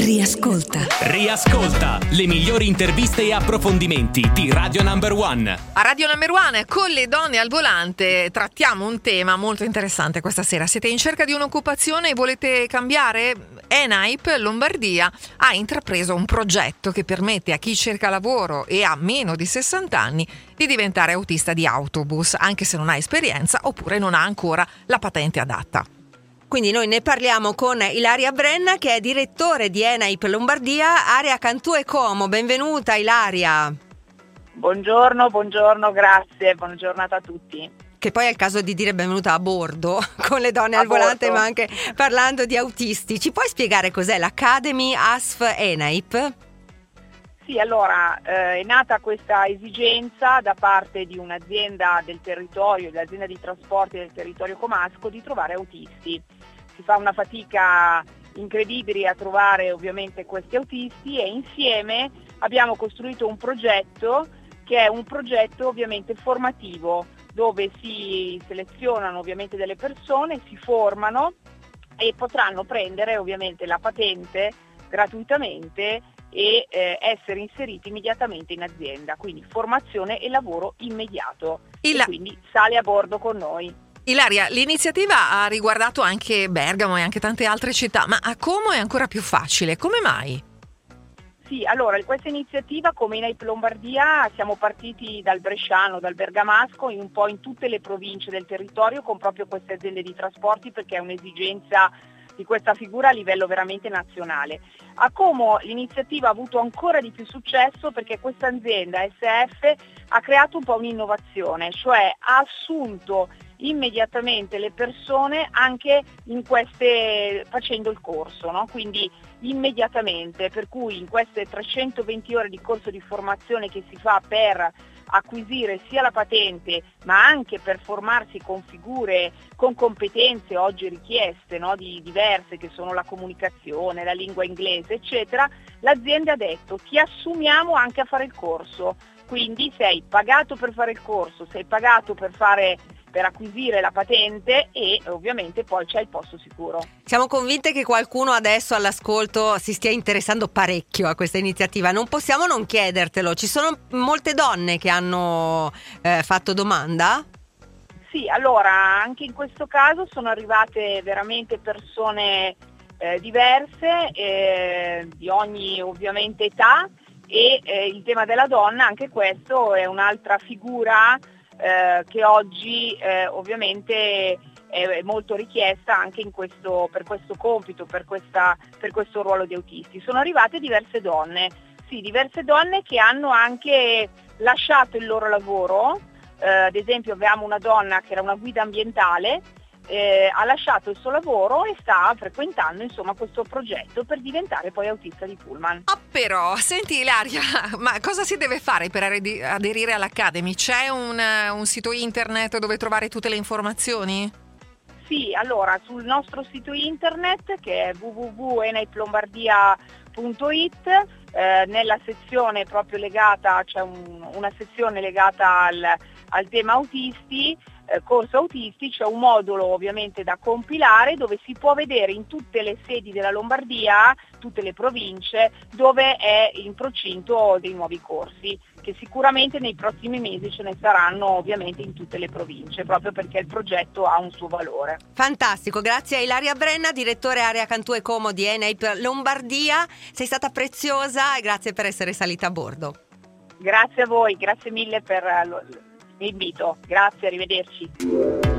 Riascolta. Riascolta le migliori interviste e approfondimenti di Radio Number One. A Radio Number One con le donne al volante trattiamo un tema molto interessante questa sera. Siete in cerca di un'occupazione e volete cambiare? Enaip Lombardia ha intrapreso un progetto che permette a chi cerca lavoro e ha meno di 60 anni di diventare autista di autobus, anche se non ha esperienza oppure non ha ancora la patente adatta. Quindi noi ne parliamo con Ilaria Brenna che è direttore di Enaip Lombardia, area Cantù e Como. Benvenuta Ilaria. Buongiorno, buongiorno, grazie, buona giornata a tutti. Che poi è il caso di dire benvenuta a bordo con le donne a al bordo. volante, ma anche parlando di autisti. Ci puoi spiegare cos'è l'Academy ASF Enaip? Sì, allora eh, è nata questa esigenza da parte di un'azienda del territorio, dell'azienda di trasporti del territorio comasco, di trovare autisti. Si fa una fatica incredibile a trovare ovviamente questi autisti e insieme abbiamo costruito un progetto che è un progetto ovviamente formativo dove si selezionano ovviamente delle persone, si formano e potranno prendere ovviamente la patente gratuitamente e eh, essere inseriti immediatamente in azienda, quindi formazione e lavoro immediato. Il... E quindi sale a bordo con noi. Ilaria, l'iniziativa ha riguardato anche Bergamo e anche tante altre città, ma a Como è ancora più facile. Come mai? Sì, allora questa iniziativa come in Aip Lombardia siamo partiti dal Bresciano, dal Bergamasco, un po' in tutte le province del territorio con proprio queste aziende di trasporti perché è un'esigenza di questa figura a livello veramente nazionale. A Como l'iniziativa ha avuto ancora di più successo perché questa azienda SF ha creato un po' un'innovazione, cioè ha assunto immediatamente le persone anche queste, facendo il corso, no? quindi immediatamente, per cui in queste 320 ore di corso di formazione che si fa per acquisire sia la patente ma anche per formarsi con figure, con competenze oggi richieste no, di diverse che sono la comunicazione, la lingua inglese eccetera, l'azienda ha detto ti assumiamo anche a fare il corso, quindi sei pagato per fare il corso, sei pagato per fare per acquisire la patente e ovviamente poi c'è il posto sicuro. Siamo convinte che qualcuno adesso all'ascolto si stia interessando parecchio a questa iniziativa. Non possiamo non chiedertelo. Ci sono molte donne che hanno eh, fatto domanda? Sì, allora anche in questo caso sono arrivate veramente persone eh, diverse, eh, di ogni ovviamente età e eh, il tema della donna, anche questo è un'altra figura eh, che oggi eh, ovviamente è molto richiesta anche questo, per questo compito, per, questa, per questo ruolo di autisti. Sono arrivate diverse donne, sì, diverse donne che hanno anche lasciato il loro lavoro, eh, ad esempio abbiamo una donna che era una guida ambientale eh, ha lasciato il suo lavoro e sta frequentando insomma, questo progetto per diventare poi autista di Pullman. Ah però, senti Ilaria, ma cosa si deve fare per aderire all'Academy? C'è un, un sito internet dove trovare tutte le informazioni? Sì, allora sul nostro sito internet che è www.enaiplombardia.it eh, nella sezione proprio legata, c'è un, una sezione legata al, al tema autisti eh, corso autisti c'è un modulo ovviamente da compilare dove si può vedere in tutte le sedi della Lombardia, tutte le province, dove è in procinto dei nuovi corsi che sicuramente nei prossimi mesi ce ne saranno ovviamente in tutte le province, proprio perché il progetto ha un suo valore. Fantastico, grazie a Ilaria Brenna, direttore area Cantù e Como di Enaip Lombardia, sei stata preziosa e grazie per essere salita a bordo. Grazie a voi, grazie mille per vi invito. Grazie, arrivederci.